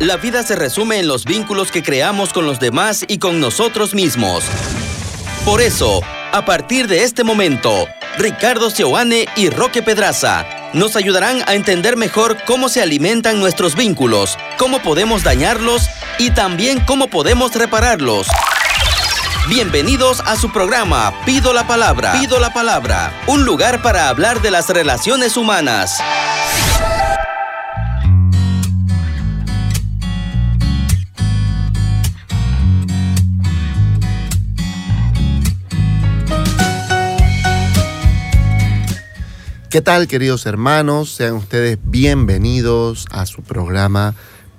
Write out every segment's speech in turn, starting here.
La vida se resume en los vínculos que creamos con los demás y con nosotros mismos. Por eso, a partir de este momento, Ricardo Sioane y Roque Pedraza nos ayudarán a entender mejor cómo se alimentan nuestros vínculos, cómo podemos dañarlos y también cómo podemos repararlos. Bienvenidos a su programa Pido la Palabra. Pido la Palabra, un lugar para hablar de las relaciones humanas. ¿Qué tal queridos hermanos? Sean ustedes bienvenidos a su programa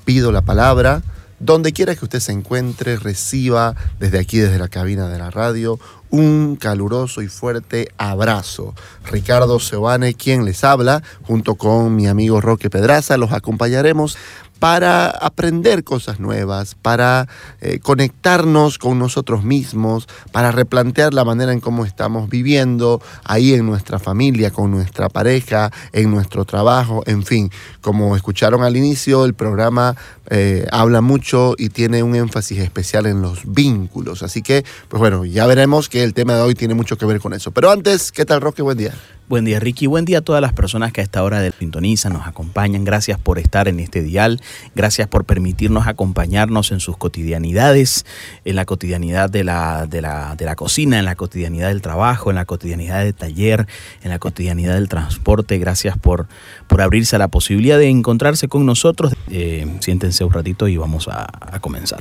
Pido la Palabra. Donde quiera que usted se encuentre, reciba desde aquí, desde la cabina de la radio, un caluroso y fuerte abrazo. Ricardo Sebane, quien les habla, junto con mi amigo Roque Pedraza, los acompañaremos para aprender cosas nuevas, para eh, conectarnos con nosotros mismos, para replantear la manera en cómo estamos viviendo ahí en nuestra familia, con nuestra pareja, en nuestro trabajo, en fin. Como escucharon al inicio, el programa eh, habla mucho y tiene un énfasis especial en los vínculos. Así que, pues bueno, ya veremos que el tema de hoy tiene mucho que ver con eso. Pero antes, ¿qué tal, Roque? Buen día. Buen día, Ricky. Buen día a todas las personas que a esta hora de sintonizan, nos acompañan. Gracias por estar en este dial. Gracias por permitirnos acompañarnos en sus cotidianidades, en la cotidianidad de la, de la, de la cocina, en la cotidianidad del trabajo, en la cotidianidad del taller, en la cotidianidad del transporte. Gracias por, por abrirse a la posibilidad de encontrarse con nosotros. Eh, siéntense un ratito y vamos a, comenzar.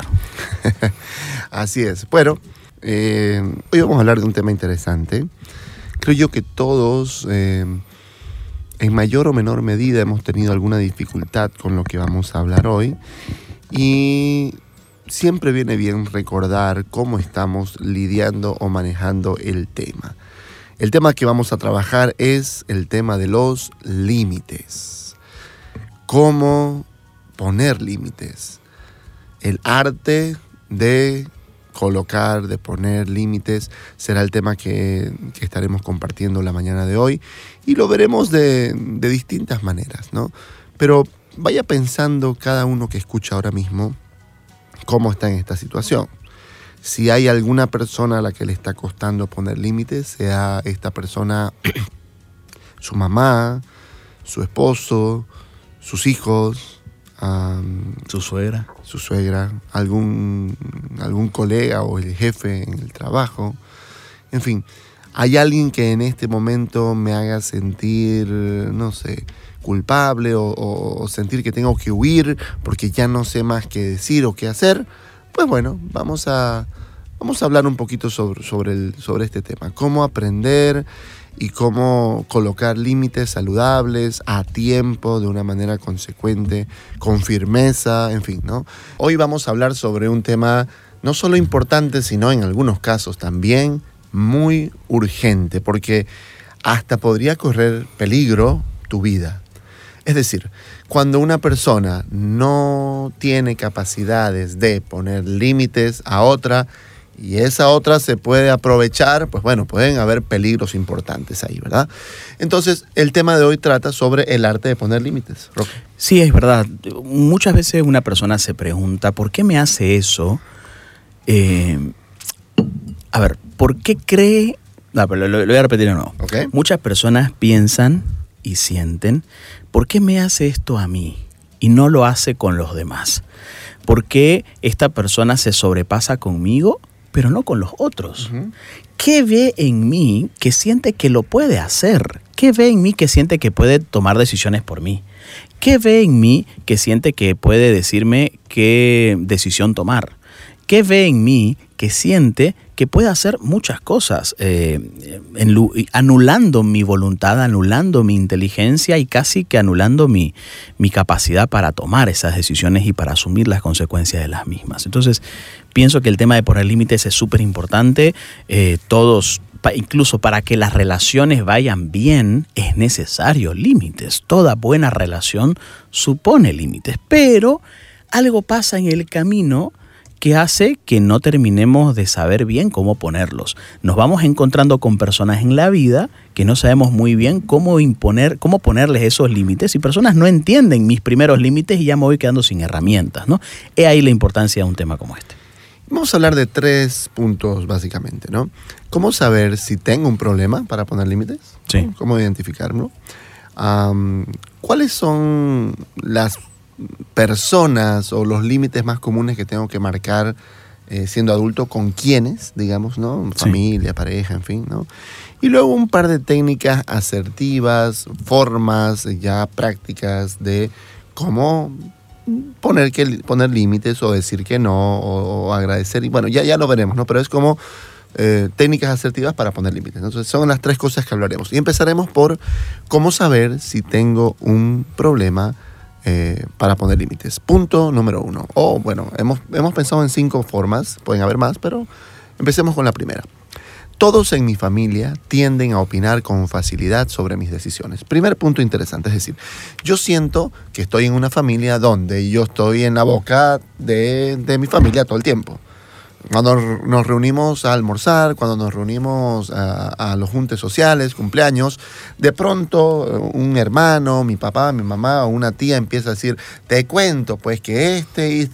Así es. Bueno, eh, hoy vamos a hablar de un tema interesante Creo yo que todos, eh, en mayor o menor medida, hemos tenido alguna dificultad con lo que vamos a hablar hoy. Y siempre viene bien recordar cómo estamos lidiando o manejando el tema. El tema que vamos a trabajar es el tema de los límites. Cómo poner límites. El arte de colocar, de poner límites, será el tema que, estaremos compartiendo la mañana de hoy y lo veremos de, de distintas maneras, ¿no? Pero vaya pensando cada uno que escucha ahora mismo cómo está en esta situación. Si hay alguna persona a la que le está costando poner límites, sea esta persona su mamá, su esposo, sus hijos, su suegra. Su suegra, algún, algún colega o el jefe en el trabajo. En fin, hay alguien que en este momento me haga sentir, no sé, culpable o, sentir que tengo que huir porque ya no sé más qué decir o qué hacer, pues bueno, vamos a, vamos a hablar un poquito sobre, sobre, el, sobre este tema. Cómo aprender y cómo colocar límites saludables a tiempo, de una manera consecuente, con firmeza, en fin, ¿no? Hoy vamos a hablar sobre un tema no solo importante, sino en algunos casos también muy urgente, porque hasta podría correr peligro tu vida. Es decir, cuando una persona no tiene capacidades de poner límites a otra, y esa otra se puede aprovechar, pues bueno, pueden haber peligros importantes ahí, ¿verdad? Entonces, el tema de hoy trata sobre el arte de poner límites. Sí, es verdad. Muchas veces una persona se pregunta, ¿por qué me hace eso? Eh, a ver, ¿por qué cree... No, pero lo, voy a repetir de nuevo. Muchas personas piensan y sienten, ¿por qué me hace esto a mí y no lo hace con los demás? ¿Por qué esta persona se sobrepasa conmigo pero no con los otros. ¿Qué ve en mí que siente que lo puede hacer? ¿Qué ve en mí que siente que puede tomar decisiones por mí? ¿Qué ve en mí que siente que puede decirme qué decisión tomar? ¿Qué ve en mí que siente que puede hacer muchas cosas, eh, anulando mi voluntad, anulando mi inteligencia y casi que anulando mi, mi capacidad para tomar esas decisiones y para asumir las consecuencias de las mismas? Entonces, pienso que el tema de poner límites es súper importante. Eh, todos, incluso para que las relaciones vayan bien, es necesario límites. Toda buena relación supone límites, pero algo pasa en el camino que hace que no terminemos de saber bien cómo ponerlos. Nos vamos encontrando con personas en la vida que no sabemos muy bien cómo imponer, cómo ponerles esos límites y personas no entienden mis primeros límites y ya me voy quedando sin herramientas, ¿no? He ahí la importancia de un tema como este. Vamos a hablar de tres puntos básicamente, ¿no? ¿Cómo saber si tengo un problema para poner límites? Sí. ¿Cómo identificarlo? ¿Cuáles son las personas o los límites más comunes que tengo que marcar eh, siendo adulto con quiénes, digamos, ¿no? Familia, pareja, en fin, ¿no? Y luego un par de técnicas asertivas, formas ya prácticas de cómo poner, que, poner límites o decir que no o, agradecer. Y bueno, ya, ya lo veremos, ¿no? Pero es como eh, técnicas asertivas para poner límites. Entonces son las tres cosas que hablaremos. Y empezaremos por cómo saber si tengo un problema eh, para poner límites. Punto número uno. O bueno, hemos, hemos pensado en cinco formas, pueden haber más, pero empecemos con la primera. Todos en mi familia tienden a opinar con facilidad sobre mis decisiones. Primer punto interesante, es decir, yo siento que estoy en una familia donde yo estoy en la boca de, de mi familia todo el tiempo. Cuando nos reunimos a almorzar, cuando nos reunimos a, los juntes sociales, cumpleaños, de pronto eh, un hermano, mi papá, mi mamá o una tía empieza a decir, te cuento pues que este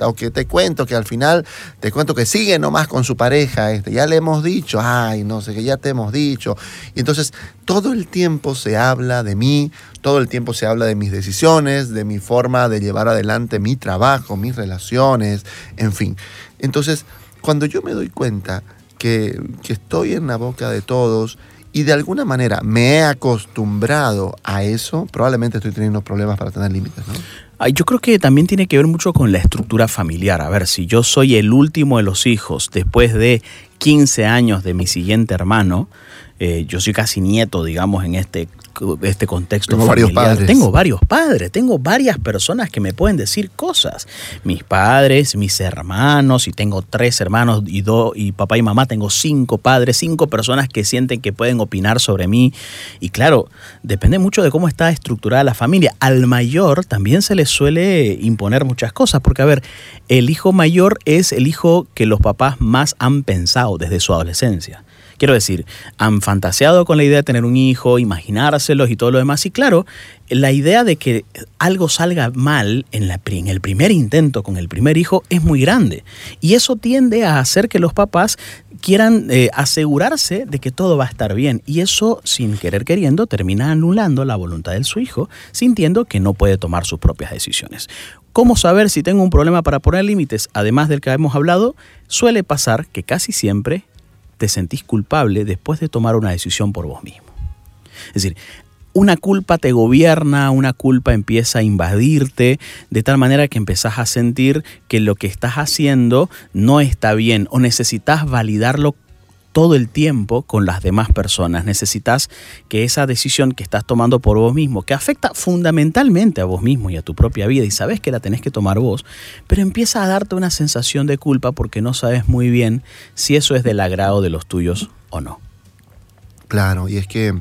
o que te cuento que al final te cuento que sigue nomás con su pareja, este, ya le hemos dicho, ay, no sé, que ya te hemos dicho. Y entonces todo el tiempo se habla de mí, todo el tiempo se habla de mis decisiones, de mi forma de llevar adelante mi trabajo, mis relaciones, en fin. Entonces, cuando yo me doy cuenta que, que estoy en la boca de todos, y de alguna manera me he acostumbrado a eso, probablemente estoy teniendo problemas para tener límites. ¿no? Yo creo que también tiene que ver mucho con la estructura familiar. A ver, si yo soy el último de los hijos después de 15 años de mi siguiente hermano, eh, yo soy casi nieto, digamos, en este este contexto tengo Varios padres. Tengo varios padres, tengo varias personas que me pueden decir cosas. Mis padres, mis hermanos, y tengo tres hermanos y dos, y papá y mamá, tengo cinco padres, cinco personas que sienten que pueden opinar sobre mí. Y claro, depende mucho de cómo está estructurada la familia. Al mayor también se le suele imponer muchas cosas, porque a ver, el hijo mayor es el hijo que los papás más han pensado desde su adolescencia. Quiero decir, han fantaseado con la idea de tener un hijo, imaginárselos y todo lo demás. Y claro, la idea de que algo salga mal en, la, el primer intento con el primer hijo es muy grande. Y eso tiende a hacer que los papás quieran eh, asegurarse de que todo va a estar bien. Y eso, sin querer queriendo, termina anulando la voluntad de su hijo, sintiendo que no puede tomar sus propias decisiones. ¿Cómo saber si tengo un problema para poner límites? Además del que hemos hablado, suele pasar que casi siempre te sentís culpable después de tomar una decisión por vos mismo. Es decir, una culpa te gobierna, una culpa empieza a invadirte, de tal manera que empezás a sentir que lo que estás haciendo no está bien o necesitas validarlo todo el tiempo con las demás personas. Necesitas que esa decisión que estás tomando por vos mismo, que afecta fundamentalmente a vos mismo y a tu propia vida, y sabes que la tenés que tomar vos, pero empieza a darte una sensación de culpa porque no sabes muy bien si eso es del agrado de los tuyos o no. Claro, y es que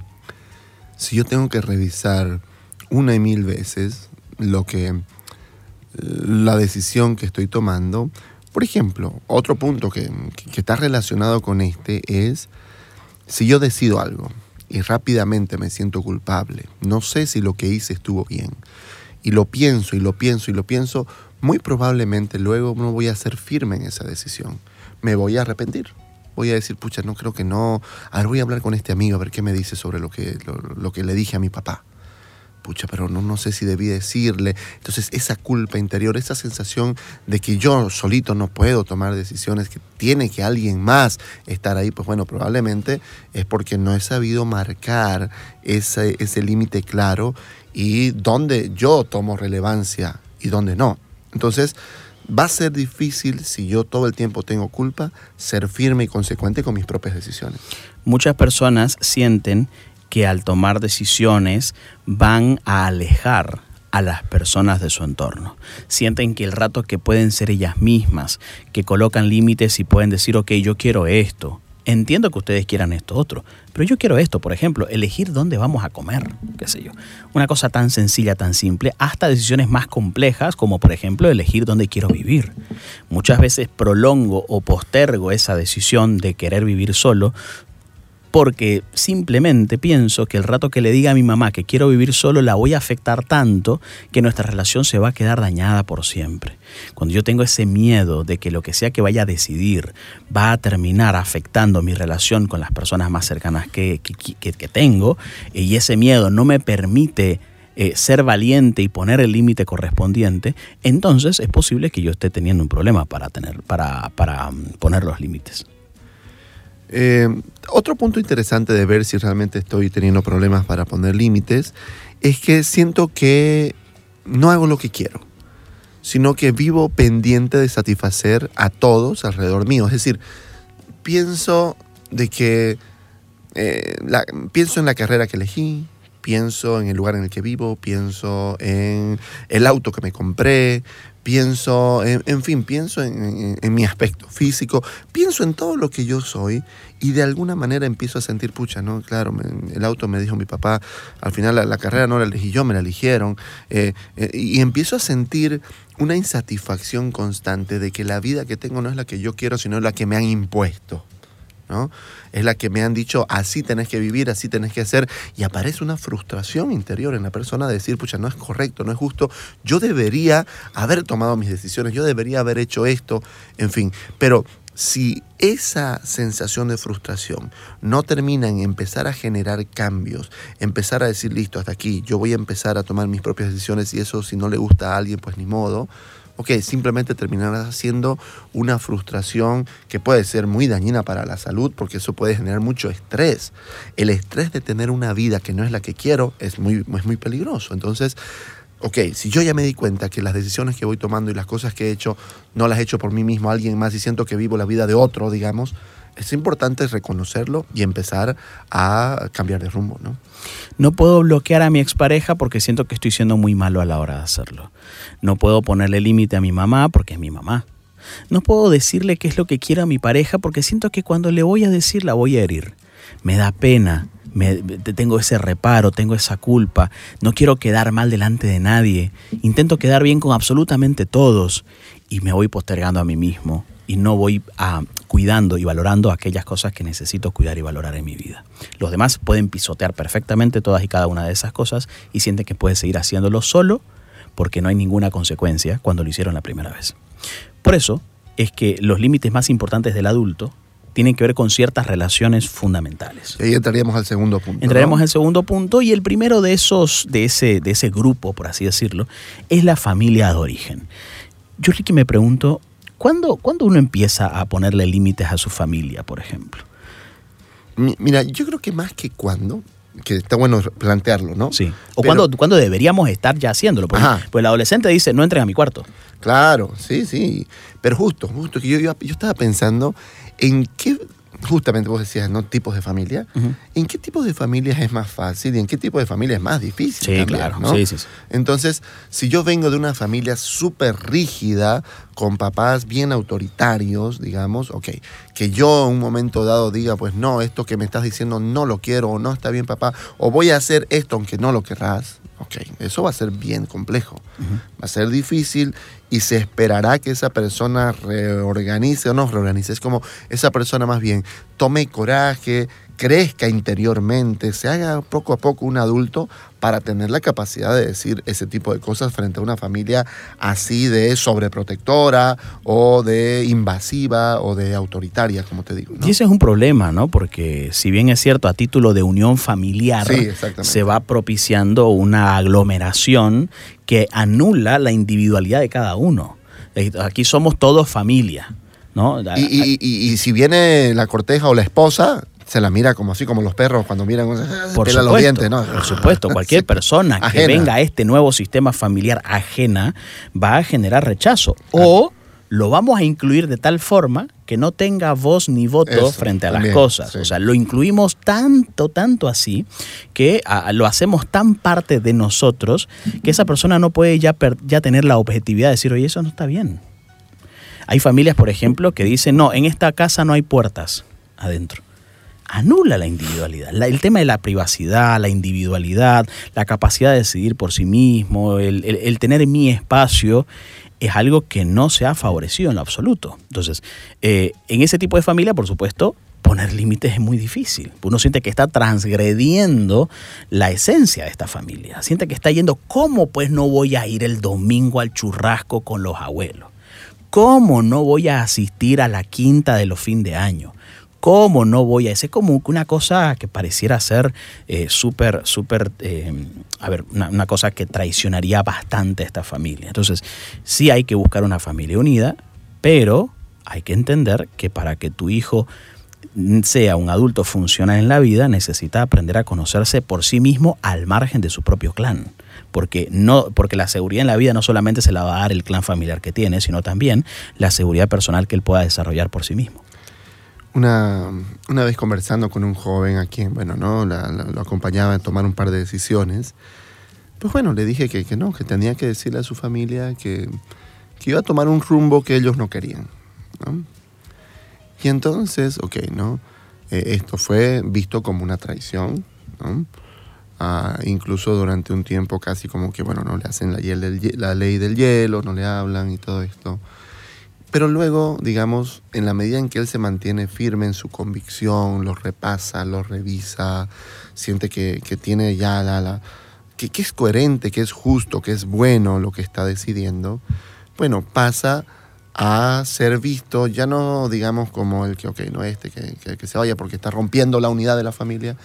si yo tengo que revisar una y mil veces lo que la decisión que estoy tomando, por ejemplo, otro punto que, está relacionado con este es si yo decido algo y rápidamente me siento culpable, no sé si lo que hice estuvo bien, y lo pienso y lo pienso y lo pienso, muy probablemente luego no voy a ser firme en esa decisión. Me voy a arrepentir. Voy a decir, pucha, no creo que no. A ver, voy a hablar con este amigo a ver qué me dice sobre lo que, lo que le dije a mi papá pucha, pero no, no sé si debí decirle. Entonces esa culpa interior, esa sensación de que yo solito no puedo tomar decisiones, que tiene que alguien más estar ahí, pues bueno, probablemente es porque no he sabido marcar ese, ese límite claro y dónde yo tomo relevancia y dónde no. Entonces, va a ser difícil si yo todo el tiempo tengo culpa, ser firme y consecuente con mis propias decisiones. Muchas personas sienten que al tomar decisiones van a alejar a las personas de su entorno. Sienten que el rato que pueden ser ellas mismas, que colocan límites y pueden decir, ok, yo quiero esto, entiendo que ustedes quieran esto otro, pero yo quiero esto, por ejemplo, elegir dónde vamos a comer, qué sé yo. Una cosa tan sencilla, tan simple, hasta decisiones más complejas, como por ejemplo elegir dónde quiero vivir. Muchas veces prolongo o postergo esa decisión de querer vivir solo porque simplemente pienso que el rato que le diga a mi mamá que quiero vivir solo la voy a afectar tanto que nuestra relación se va a quedar dañada por siempre. Cuando yo tengo ese miedo de que lo que sea que vaya a decidir va a terminar afectando mi relación con las personas más cercanas que, que, tengo, y ese miedo no me permite eh, ser valiente y poner el límite correspondiente, entonces es posible que yo esté teniendo un problema para, tener, para, para mm, poner los límites. Eh, otro punto interesante de ver si realmente estoy teniendo problemas para poner límites es que siento que no hago lo que quiero, sino que vivo pendiente de satisfacer a todos alrededor mío. Es decir, pienso de que eh, pienso en la carrera que elegí, pienso en el lugar en el que vivo, pienso en el auto que me compré, pienso, en, fin, pienso en, mi aspecto físico, pienso en todo lo que yo soy y de alguna manera empiezo a sentir, pucha, ¿no? Claro, el auto me dijo mi papá, al final la, carrera no la elegí yo, me la eligieron, eh, eh, y empiezo a sentir una insatisfacción constante de que la vida que tengo no es la que yo quiero, sino la que me han impuesto. ¿No? Es la que me han dicho, así tenés que vivir, así tenés que hacer, y aparece una frustración interior en la persona de decir, pucha, no es correcto, no es justo, yo debería haber tomado mis decisiones, yo debería haber hecho esto, en fin, pero si esa sensación de frustración no termina en empezar a generar cambios, empezar a decir, listo, hasta aquí, yo voy a empezar a tomar mis propias decisiones y eso si no le gusta a alguien, pues ni modo, ok, simplemente terminará siendo una frustración que puede ser muy dañina para la salud porque eso puede generar mucho estrés. El estrés de tener una vida que no es la que quiero es muy, es muy peligroso. Entonces, ok, si yo ya me di cuenta que las decisiones que voy tomando y las cosas que he hecho no las he hecho por mí mismo, alguien más y siento que vivo la vida de otro, digamos, es importante reconocerlo y empezar a cambiar de rumbo, ¿no? No puedo bloquear a mi expareja porque siento que estoy siendo muy malo a la hora de hacerlo. No puedo ponerle límite a mi mamá porque es mi mamá. No puedo decirle qué es lo que quiere a mi pareja porque siento que cuando le voy a decir la voy a herir. Me da pena, me, tengo ese reparo, tengo esa culpa, no quiero quedar mal delante de nadie, intento quedar bien con absolutamente todos y me voy postergando a mí mismo y no voy a, cuidando y valorando aquellas cosas que necesito cuidar y valorar en mi vida. Los demás pueden pisotear perfectamente todas y cada una de esas cosas y sienten que pueden seguir haciéndolo solo porque no hay ninguna consecuencia cuando lo hicieron la primera vez. Por eso es que los límites más importantes del adulto tienen que ver con ciertas relaciones fundamentales. Y ahí entraríamos al segundo punto. Entraríamos al segundo punto y el primero de esos, de ese, de ese grupo, por así decirlo, es la familia de origen. Yo, Ricky, me pregunto, ¿Cuándo, uno empieza a ponerle límites a su familia, por ejemplo? Mira, yo creo que más que cuando, que está bueno plantearlo, ¿no? Sí. O cuando, cuando deberíamos estar ya haciéndolo. Pues, pues el adolescente dice, no entren a mi cuarto. Claro, sí, sí. Pero justo, justo que yo, yo, yo estaba pensando en qué justamente vos decías, ¿no? Tipos de familia. ¿En qué tipo de familias es más fácil y en qué tipo de familia es más difícil? Sí, claro. Sí, sí, Entonces, si yo vengo de una familia súper rígida, con papás bien autoritarios, digamos, ok, que yo en un momento dado diga, pues no, esto que me estás diciendo no lo quiero, o no está bien papá, o voy a hacer esto aunque no lo querrás, ok, eso va a ser bien complejo, va a ser difícil y se esperará que esa persona reorganice o no reorganice. Es como esa persona más bien tome coraje, crezca interiormente, se haga poco a poco un adulto para tener la capacidad de decir ese tipo de cosas frente a una familia así de sobreprotectora o de invasiva o de autoritaria, como te digo. Y ese es un problema, ¿no? Porque si bien es cierto, a título de unión familiar se va propiciando una aglomeración que anula la individualidad de cada uno. Aquí somos todos familia. ¿no? y si viene la corteja o la esposa, se la mira como así, como los perros cuando miran, por supuesto, los dientes, ¿no? Por supuesto, cualquier persona que venga a este nuevo sistema familiar ajena va a generar rechazo. O lo vamos a incluir de tal forma que no tenga voz ni voto frente a las cosas. O sea, lo incluimos tanto, tanto así, que lo hacemos tan parte de nosotros que esa persona no puede ya, ya tener la objetividad de decir, oye, eso no está bien. Hay familias, por ejemplo, que dicen, no, en esta casa no hay puertas adentro. Anula la individualidad. el tema de la privacidad, la individualidad, la capacidad de decidir por sí mismo, el, tener mi espacio, es algo que no se ha favorecido en lo absoluto. Entonces, eh, en ese tipo de familia, por supuesto, poner límites es muy difícil. Uno siente que está transgrediendo la esencia de esta familia. Siente que está yendo, ¿cómo pues no voy a ir el domingo al churrasco con los abuelos? ¿Cómo no voy a asistir a la quinta de los fin de año? ¿Cómo no voy a? Es como una cosa que pareciera ser eh, súper, súper, eh, a ver, una, una, cosa que traicionaría bastante a esta familia. Entonces, sí hay que buscar una familia unida, pero hay que entender que para que tu hijo sea un adulto funcional en la vida, necesita aprender a conocerse por sí mismo al margen de su propio clan. Porque, no, porque la seguridad en la vida no solamente se la va a dar el clan familiar que tiene, sino también la seguridad personal que él pueda desarrollar por sí mismo. Una, una vez conversando con un joven a quien, bueno, ¿no? lo acompañaba en tomar un par de decisiones, pues bueno, le dije que, que no, que tenía que decirle a su familia que, que iba a tomar un rumbo que ellos no querían. Y entonces, ok, ¿no? Eh, esto fue visto como una traición, ¿no? Ah, incluso durante un tiempo casi como que, bueno, no le hacen la, la ley del hielo, no le hablan y todo esto. Pero luego, digamos, en la medida en que él se mantiene firme en su convicción, lo repasa, lo revisa, siente que, que tiene ya la... la que, que, es coherente, que es justo, que es bueno lo que está decidiendo, bueno, pasa a ser visto, ya no digamos como el que, ok, no este, que, que, se vaya porque está rompiendo la unidad de la familia,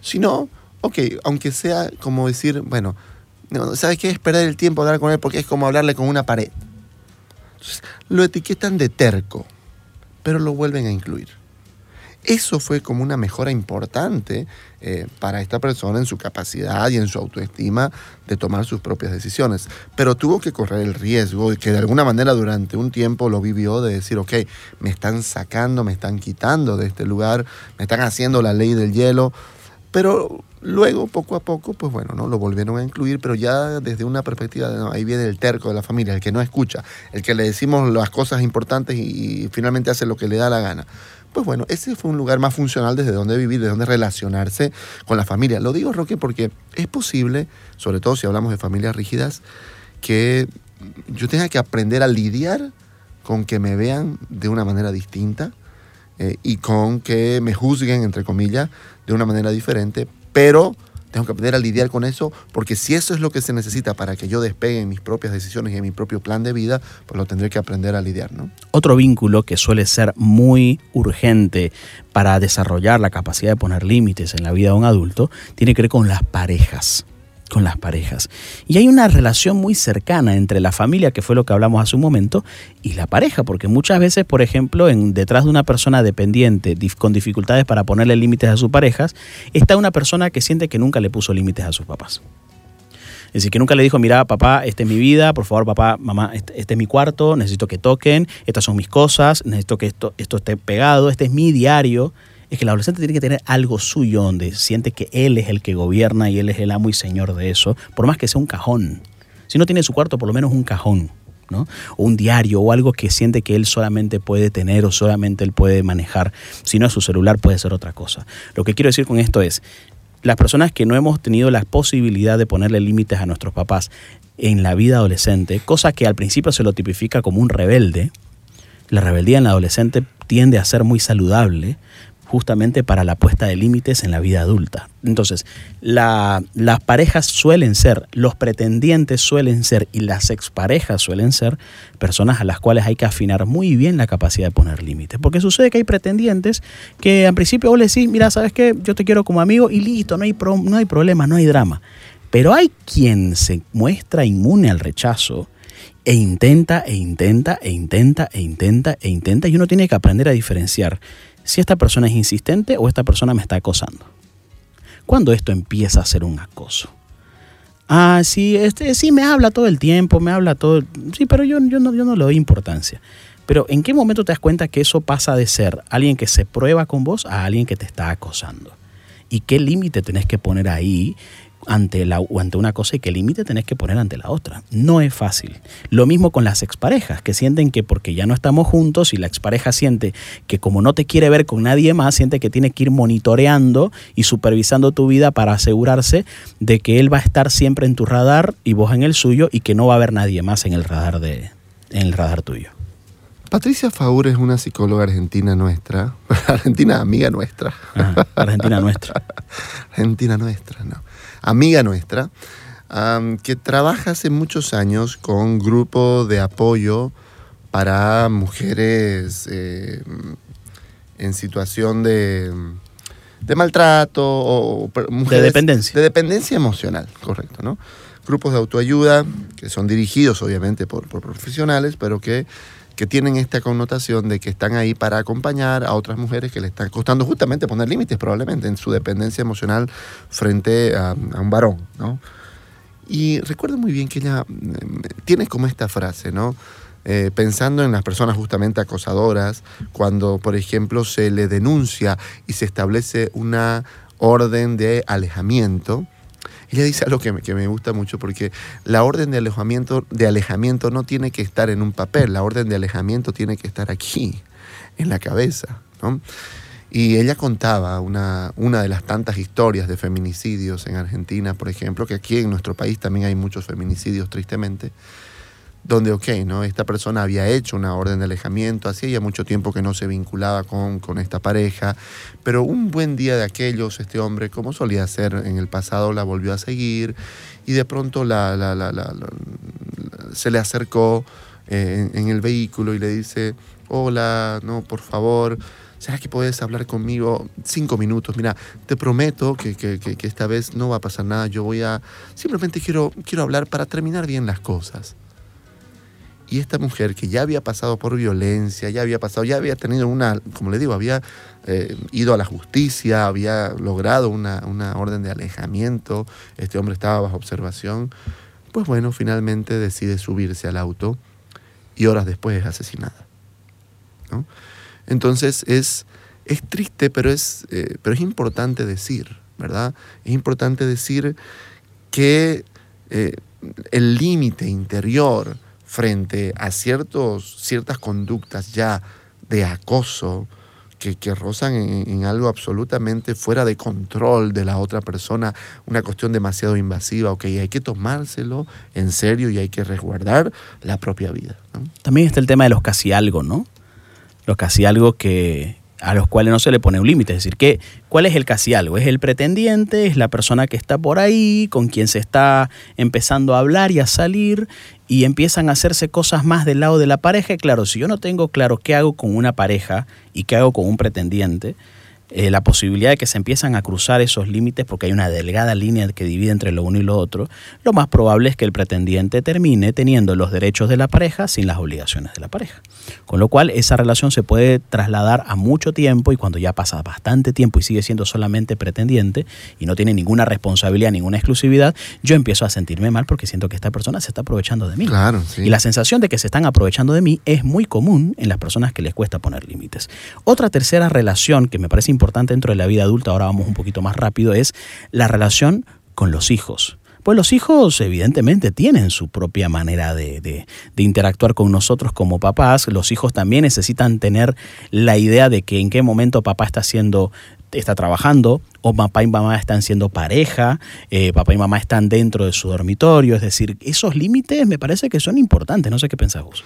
sino, ok, aunque sea como decir, bueno, ¿sabes qué? Es perder el tiempo de hablar con él porque es como hablarle con una pared. Entonces, lo etiquetan de terco, pero lo vuelven a incluir. Eso fue como una mejora importante eh, para esta persona en su capacidad y en su autoestima de tomar sus propias decisiones. Pero tuvo que correr el riesgo que de alguna manera durante un tiempo lo vivió de decir, ok, me están sacando, me están quitando de este lugar, me están haciendo la ley del hielo. Pero luego, poco a poco, pues bueno, ¿no? lo volvieron a incluir, pero ya desde una perspectiva de, ahí viene el terco de la familia, el que no escucha, el que le decimos las cosas importantes y finalmente hace lo que le da la gana pues bueno, ese fue un lugar más funcional desde donde vivir, desde donde relacionarse con la familia. Lo digo, Roque, porque es posible, sobre todo si hablamos de familias rígidas, que yo tenga que aprender a lidiar con que me vean de una manera distinta eh, y con que me juzguen, entre comillas, de una manera diferente, pero tengo que aprender a lidiar con eso, porque si eso es lo que se necesita para que yo despegue en mis propias decisiones y en mi propio plan de vida, pues lo tendré que aprender a lidiar, ¿no? Otro vínculo que suele ser muy urgente para desarrollar la capacidad de poner límites en la vida de un adulto tiene que ver con las parejas con las parejas. Y hay una relación muy cercana entre la familia, que fue lo que hablamos hace un momento, y la pareja, porque muchas veces, por ejemplo, en, detrás de una persona dependiente con dificultades para ponerle límites a sus parejas, está una persona que siente que nunca le puso límites a sus papás. Es decir, que nunca le dijo, mira, papá, esta es mi vida, por favor, papá, mamá, este, este, es mi cuarto, necesito que toquen, estas son mis cosas, necesito que esto, esto esté pegado, este es mi diario es que el adolescente tiene que tener algo suyo donde siente que él es el que gobierna y él es el amo y señor de eso, por más que sea un cajón. Si no tiene su cuarto, por lo menos un cajón. ¿no? O un diario o algo que siente que él solamente puede tener o solamente él puede manejar. Si no es su celular, puede ser otra cosa. Lo que quiero decir con esto es, las personas que no hemos tenido la posibilidad de ponerle límites a nuestros papás en la vida adolescente, cosa que al principio se lo tipifica como un rebelde, la rebeldía en la adolescente tiende a ser muy saludable justamente para la puesta de límites en la vida adulta. Entonces, las parejas suelen ser, los pretendientes suelen ser y las exparejas suelen ser personas a las cuales hay que afinar muy bien la capacidad de poner límites. Porque sucede que hay pretendientes que al principio vos le decís, mira, ¿sabes qué? Yo te quiero como amigo y listo, no hay, no hay problema, no hay drama. Pero hay quien se muestra inmune al rechazo e intenta, e intenta, e intenta, e intenta, e intenta, y uno tiene que aprender a diferenciar si esta persona es insistente o esta persona me está acosando. ¿Cuándo esto empieza a ser un acoso? Ah, sí, este, sí me habla todo el tiempo, me habla todo. Sí, pero yo, yo, no, yo no le doy importancia. Pero ¿en qué momento te das cuenta que eso pasa de ser alguien que se prueba con vos a alguien que te está acosando? ¿Y qué límite tenés que poner ahí ante, la, ante una cosa y qué límite tenés que poner ante la otra. No es fácil. Lo mismo con las exparejas, que sienten que porque ya no estamos juntos y la expareja siente que como no te quiere ver con nadie más, siente que tiene que ir monitoreando y supervisando tu vida para asegurarse de que él va a estar siempre en tu radar y vos en el suyo y que no va a haber nadie más en el radar, de, en el radar tuyo. Patricia Faur es una psicóloga argentina nuestra, argentina amiga nuestra. argentina nuestra. argentina nuestra, no amiga nuestra, que trabaja hace muchos años con grupo de apoyo para mujeres eh, en situación de, maltrato o mujeres, de dependencia. De dependencia emocional, correcto, ¿no? Grupos de autoayuda que son dirigidos obviamente por profesionales, pero que que tienen esta connotación de que están ahí para acompañar a otras mujeres que le están costando justamente poner límites probablemente en su dependencia emocional frente a, un varón, ¿no? Y recuerdo muy bien que ella mm, tiene como esta frase, ¿no? Eh, pensando en las personas justamente acosadoras, cuando, por ejemplo, se le denuncia y se establece una orden de alejamiento, ella dice algo que me, que me gusta mucho porque la orden de alejamiento, de alejamiento no tiene que estar en un papel, la orden de alejamiento tiene que estar aquí, en la cabeza. Y ella contaba una, una de las tantas historias de feminicidios en Argentina, por ejemplo, que aquí en nuestro país también hay muchos feminicidios, tristemente, donde, ok, ¿no? esta persona había hecho una orden de alejamiento, hacía ya mucho tiempo que no se vinculaba con, esta pareja, pero un buen día de aquellos, este hombre, como solía hacer en el pasado, la volvió a seguir y de pronto la, se le acercó eh, en, el vehículo y le dice, hola, no, por favor, ¿será que puedes hablar conmigo cinco minutos? Mira, te prometo que, que, que, esta vez no va a pasar nada, yo voy a, simplemente quiero, quiero hablar para terminar bien las cosas. Y esta mujer que ya había pasado por violencia, ya había pasado, ya había tenido una, como le digo, había eh, ido a la justicia, había logrado una, orden de alejamiento, este hombre estaba bajo observación, pues bueno, finalmente decide subirse al auto y horas después es asesinada. Entonces es, es triste, pero es, eh, pero es importante decir, ¿verdad? Es importante decir que eh, el límite interior, frente a ciertos, ciertas conductas ya de acoso que, que rozan en, algo absolutamente fuera de control de la otra persona, una cuestión demasiado invasiva, ok, hay que tomárselo en serio y hay que resguardar la propia vida. También está el tema de los casi algo, ¿no? Los casi algo que, a los cuales no se le pone un límite. Es decir, que, ¿cuál es el casi algo? ¿Es el pretendiente? ¿Es la persona que está por ahí, con quien se está empezando a hablar y a salir? Y empiezan a hacerse cosas más del lado de la pareja. claro, si yo no tengo claro qué hago con una pareja y qué hago con un pretendiente, eh, la posibilidad de que se empiezan a cruzar esos límites porque hay una delgada línea que divide entre lo uno y lo otro, lo más probable es que el pretendiente termine teniendo los derechos de la pareja sin las obligaciones de la pareja. Con lo cual esa relación se puede trasladar a mucho tiempo y cuando ya pasa bastante tiempo y sigue siendo solamente pretendiente y no tiene ninguna responsabilidad, ninguna exclusividad, yo empiezo a sentirme mal porque siento que esta persona se está aprovechando de mí. Claro, Y la sensación de que se están aprovechando de mí es muy común en las personas que les cuesta poner límites. Otra tercera relación que me parece importante dentro de la vida adulta, ahora vamos un poquito más rápido, es la relación con los hijos. Pues los hijos evidentemente tienen su propia manera de, de, interactuar con nosotros como papás. Los hijos también necesitan tener la idea de que en qué momento papá está haciendo está trabajando o papá y mamá están siendo pareja, eh, papá y mamá están dentro de su dormitorio, es decir, esos límites me parece que son importantes, no sé qué pensás vos.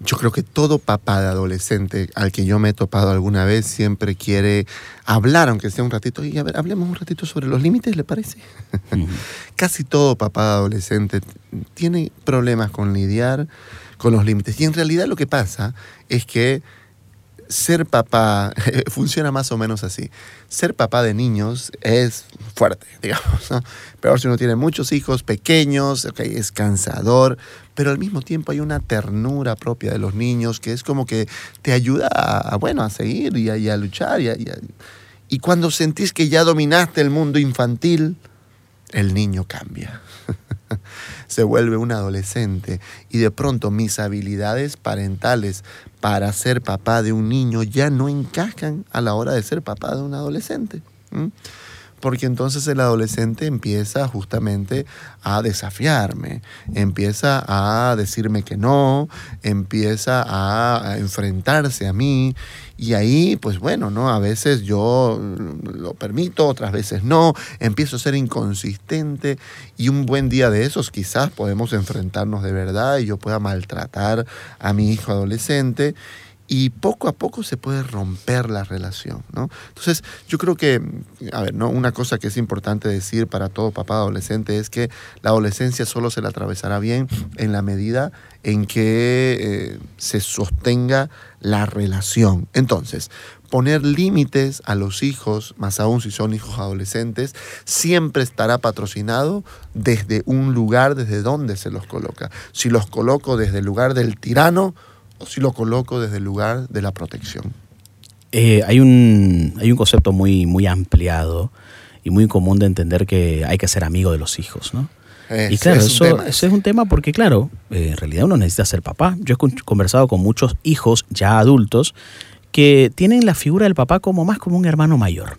Yo creo que todo papá de adolescente al que yo me he topado alguna vez siempre quiere hablar, aunque sea un ratito, y a ver, hablemos un ratito sobre los límites, ¿le parece? Casi todo papá de adolescente tiene problemas con lidiar con los límites. Y en realidad lo que pasa es que ser papá funciona más o menos así. Ser papá de niños es fuerte, digamos. ¿no? Pero si uno tiene muchos hijos pequeños, okay, es cansador, pero al mismo tiempo hay una ternura propia de los niños que es como que te ayuda a, bueno, a seguir y a, luchar. Y cuando sentís que ya dominaste el mundo infantil, el niño cambia. se vuelve un adolescente y de pronto mis habilidades parentales para ser papá de un niño ya no encajan a la hora de ser papá de un adolescente. Porque entonces el adolescente empieza justamente a desafiarme, empieza a decirme que no, empieza a, enfrentarse a mí y ahí, pues bueno, ¿no? A veces yo lo permito, otras veces no, empiezo a ser inconsistente y un buen día de esos quizás podemos enfrentarnos de verdad y yo pueda maltratar a mi hijo adolescente y poco a poco se puede romper la relación, ¿no? Entonces, yo creo que, a ver, ¿no? una cosa que es importante decir para todo papá adolescente es que la adolescencia solo se la atravesará bien en la medida en que eh, se sostenga la relación. Entonces, poner límites a los hijos, más aún si son hijos adolescentes, siempre estará patrocinado desde un lugar desde donde se los coloca. Si los coloco desde el lugar del tirano, si lo coloco desde el lugar de la protección? Eh, hay, un, hay un concepto muy, muy ampliado y muy común de entender que hay que ser amigo de los hijos, ¿no? y claro, es eso, es un tema porque, claro, eh, en realidad uno necesita ser papá. Yo he conversado con muchos hijos ya adultos que tienen la figura del papá como más como un hermano mayor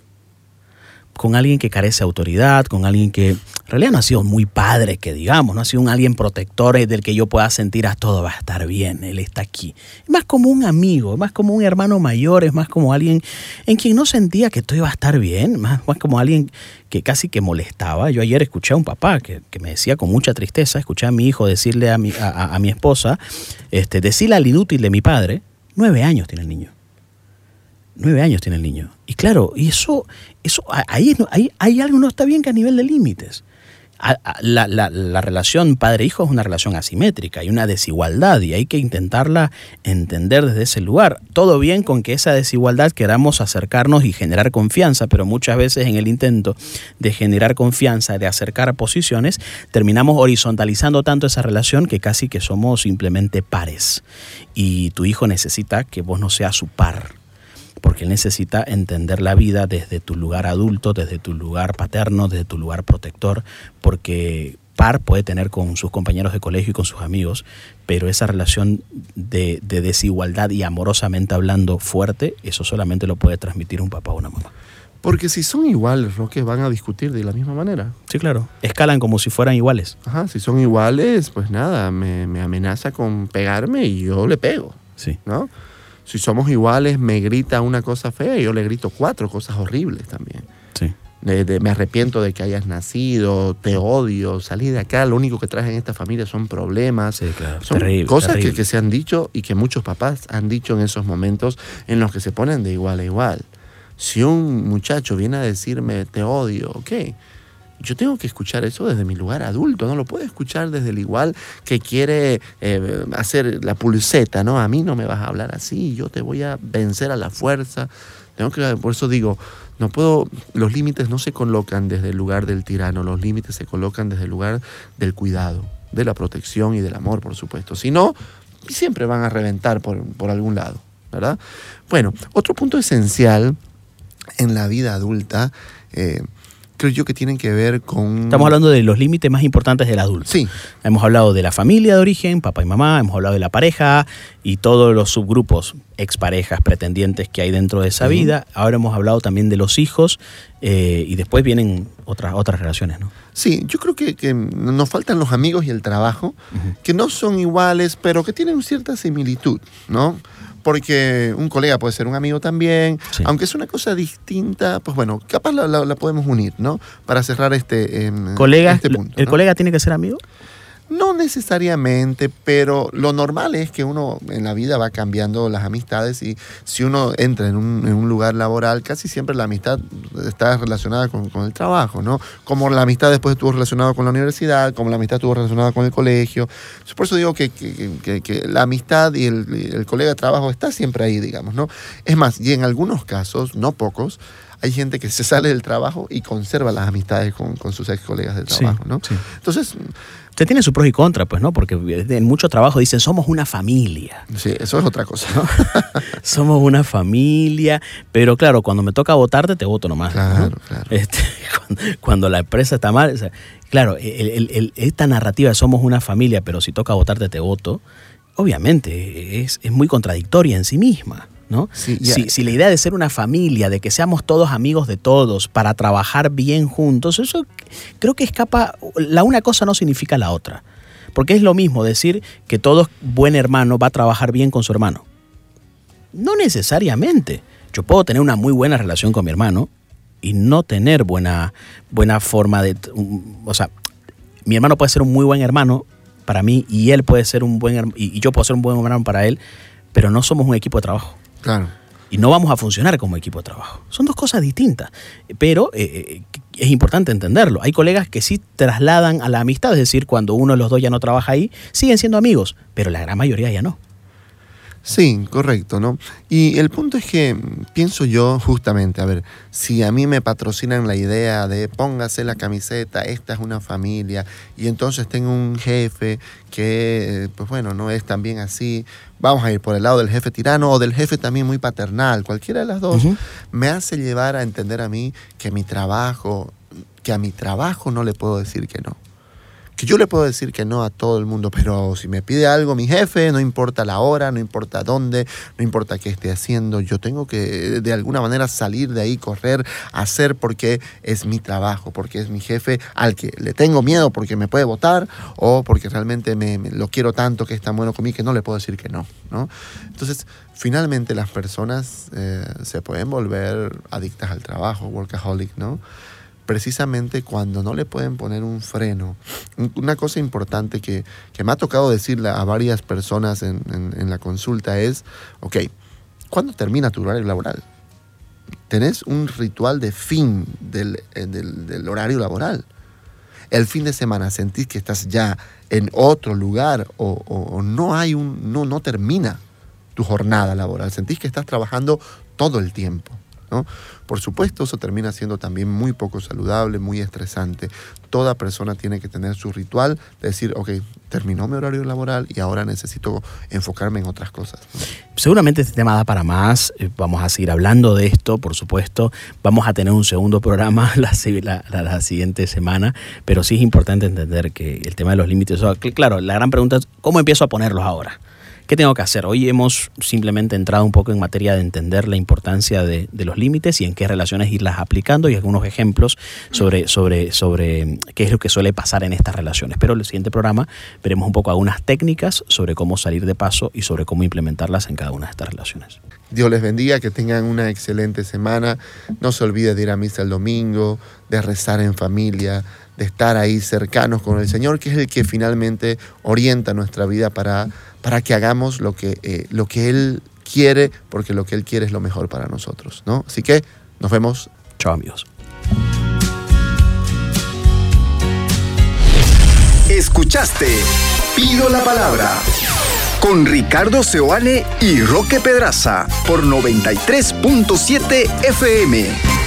con alguien que carece de autoridad, con alguien que en realidad no ha sido muy padre, que digamos, no ha sido un alguien protector del que yo pueda sentir, a ah, todo va a estar bien, él está aquí. Es más como un amigo, es más como un hermano mayor, es más como alguien en quien no sentía que todo iba a estar bien, más, más como alguien que casi que molestaba. Yo ayer escuché a un papá que, me decía con mucha tristeza, escuché a mi hijo decirle a mi, a, mi esposa, este, decirle al inútil de mi padre, nueve años tiene el niño. Nueve años tiene el niño. Y claro, y eso, eso ahí, ahí, hay algo no está bien que a nivel de límites. La, la, relación padre-hijo es una relación asimétrica, hay una desigualdad y hay que intentarla entender desde ese lugar. Todo bien con que esa desigualdad queramos acercarnos y generar confianza, pero muchas veces en el intento de generar confianza, de acercar posiciones, terminamos horizontalizando tanto esa relación que casi que somos simplemente pares. Y tu hijo necesita que vos no seas su par porque él necesita entender la vida desde tu lugar adulto, desde tu lugar paterno, desde tu lugar protector, porque par puede tener con sus compañeros de colegio y con sus amigos, pero esa relación de, desigualdad y amorosamente hablando fuerte, eso solamente lo puede transmitir un papá o una mamá. Porque si son iguales, que van a discutir de la misma manera. Sí, claro. Escalan como si fueran iguales. Ajá, si son iguales, pues nada, me, me amenaza con pegarme y yo le pego. Sí. ¿No? Si somos iguales, me grita una cosa fea y yo le grito cuatro cosas horribles también. Sí. me arrepiento de que hayas nacido, te odio, salí de acá, lo único que traes en esta familia son problemas. Sí, claro. Son cosas Que, que, se han dicho y que muchos papás han dicho en esos momentos en los que se ponen de igual a igual. Si un muchacho viene a decirme te odio, ok, yo tengo que escuchar eso desde mi lugar adulto, no lo puedo escuchar desde el igual que quiere eh, hacer la pulseta, ¿no? A mí no me vas a hablar así, yo te voy a vencer a la fuerza. Tengo que, por eso digo, no puedo, los límites no se colocan desde el lugar del tirano, los límites se colocan desde el lugar del cuidado, de la protección y del amor, por supuesto. Si no, siempre van a reventar por, por algún lado, ¿verdad? Bueno, otro punto esencial en la vida adulta eh, creo yo que tienen que ver con... Estamos hablando de los límites más importantes del adulto. Sí. Hemos hablado de la familia de origen, papá y mamá, hemos hablado de la pareja y todos los subgrupos, exparejas, pretendientes que hay dentro de esa vida. Ahora hemos hablado también de los hijos eh, y después vienen otras, otras relaciones, ¿no? Sí, yo creo que, que nos faltan los amigos y el trabajo, que no son iguales, pero que tienen cierta similitud, ¿no? Porque un colega puede ser un amigo también, aunque es una cosa distinta, pues bueno, capaz la, podemos unir, ¿no? Para cerrar este, em, este punto. ¿El colega tiene que ser amigo? No necesariamente, pero lo normal es que uno en la vida va cambiando las amistades y si uno entra en un, lugar laboral, casi siempre la amistad está relacionada con, el trabajo, ¿no? Como la amistad después estuvo relacionada con la universidad, como la amistad estuvo relacionada con el colegio. Por eso digo que, la amistad y el, el colega de trabajo está siempre ahí, digamos, ¿no? Es más, y en algunos casos, no pocos, hay gente que se sale del trabajo y conserva las amistades con, sus ex colegas del trabajo, ¿no? Entonces... Usted tiene su pros y contras, pues, ¿no? Porque en mucho trabajo dicen, somos una familia. Sí, eso es otra cosa. ¿no? somos una familia, pero claro, cuando me toca votarte, te voto nomás. Claro, claro. Este, cuando, la empresa está mal, claro, esta narrativa de somos una familia, pero si toca votarte, te voto, obviamente es, es muy contradictoria en sí misma. ¿No? si, si, la idea de ser una familia, de que seamos todos amigos de todos, para trabajar bien juntos, eso creo que escapa, la una cosa no significa la otra. Porque es lo mismo decir que todo buen hermano va a trabajar bien con su hermano. No necesariamente. Yo puedo tener una muy buena relación con mi hermano y no tener buena, buena forma de... O sea, mi hermano puede ser un muy buen hermano para mí y él puede ser un buen y yo puedo ser un buen hermano para él, pero no somos un equipo de trabajo. Claro. Y no vamos a funcionar como equipo de trabajo. Son dos cosas distintas, pero eh, eh, es importante entenderlo. Hay colegas que sí trasladan a la amistad, es decir, cuando uno de los dos ya no trabaja ahí, siguen siendo amigos, pero la gran mayoría ya no. Sí, correcto, ¿no? Y el punto es que pienso yo justamente, a ver, si a mí me patrocinan la idea de póngase la camiseta, esta es una familia, y entonces tengo un jefe que, pues bueno, no es tan bien así, vamos a ir por el lado del jefe tirano o del jefe también muy paternal, cualquiera de las dos, me hace llevar a entender a mí que mi trabajo, que a mi trabajo no le puedo decir que no que yo le puedo decir que no a todo el mundo, pero si me pide algo mi jefe, no importa la hora, no importa dónde, no importa qué esté haciendo, yo tengo que de alguna manera salir de ahí, correr, hacer porque es mi trabajo, porque es mi jefe al que le tengo miedo porque me puede votar o porque realmente me, lo quiero tanto que es tan bueno conmigo que no le puedo decir que no, ¿no? Entonces, finalmente las personas eh, se pueden volver adictas al trabajo, workaholic, ¿no? Precisamente cuando no le pueden poner un freno. Una cosa importante que, me ha tocado decirle a varias personas en, la consulta es, ok, ¿cuándo termina tu horario laboral? Tenés un ritual de fin del, eh, horario laboral. El fin de semana sentís que estás ya en otro lugar o, no hay un, no, no termina tu jornada laboral. Sentís que estás trabajando todo el tiempo. Por supuesto, eso termina siendo también muy poco saludable, muy estresante. Toda persona tiene que tener su ritual de decir, ok, terminó mi horario laboral y ahora necesito enfocarme en otras cosas. Seguramente este tema da para más, eh, vamos a seguir hablando de esto, por supuesto, vamos a tener un segundo programa la, la, siguiente semana, pero sí es importante entender que el tema de los límites, claro, la gran pregunta es, ¿cómo empiezo a ponerlos ahora? ¿Qué tengo que hacer? Hoy hemos simplemente entrado un poco en materia de entender la importancia de, los límites y en qué relaciones irlas aplicando y algunos ejemplos sobre, sobre, sobre qué es lo que suele pasar en estas relaciones. Pero en el siguiente programa veremos un poco algunas técnicas sobre cómo salir de paso y sobre cómo implementarlas en cada una de estas relaciones. Dios les bendiga, que tengan una excelente semana. No se olvide de ir a misa el domingo, de rezar en familia, de estar ahí cercanos con el Señor, que es el que finalmente orienta nuestra vida para para que hagamos lo que, eh, lo que Él quiere, porque lo que Él quiere es lo mejor para nosotros. ¿no? Así que nos vemos. Chao amigos. Escuchaste Pido la Palabra con Ricardo Seoane y Roque Pedraza por 93.7 FM.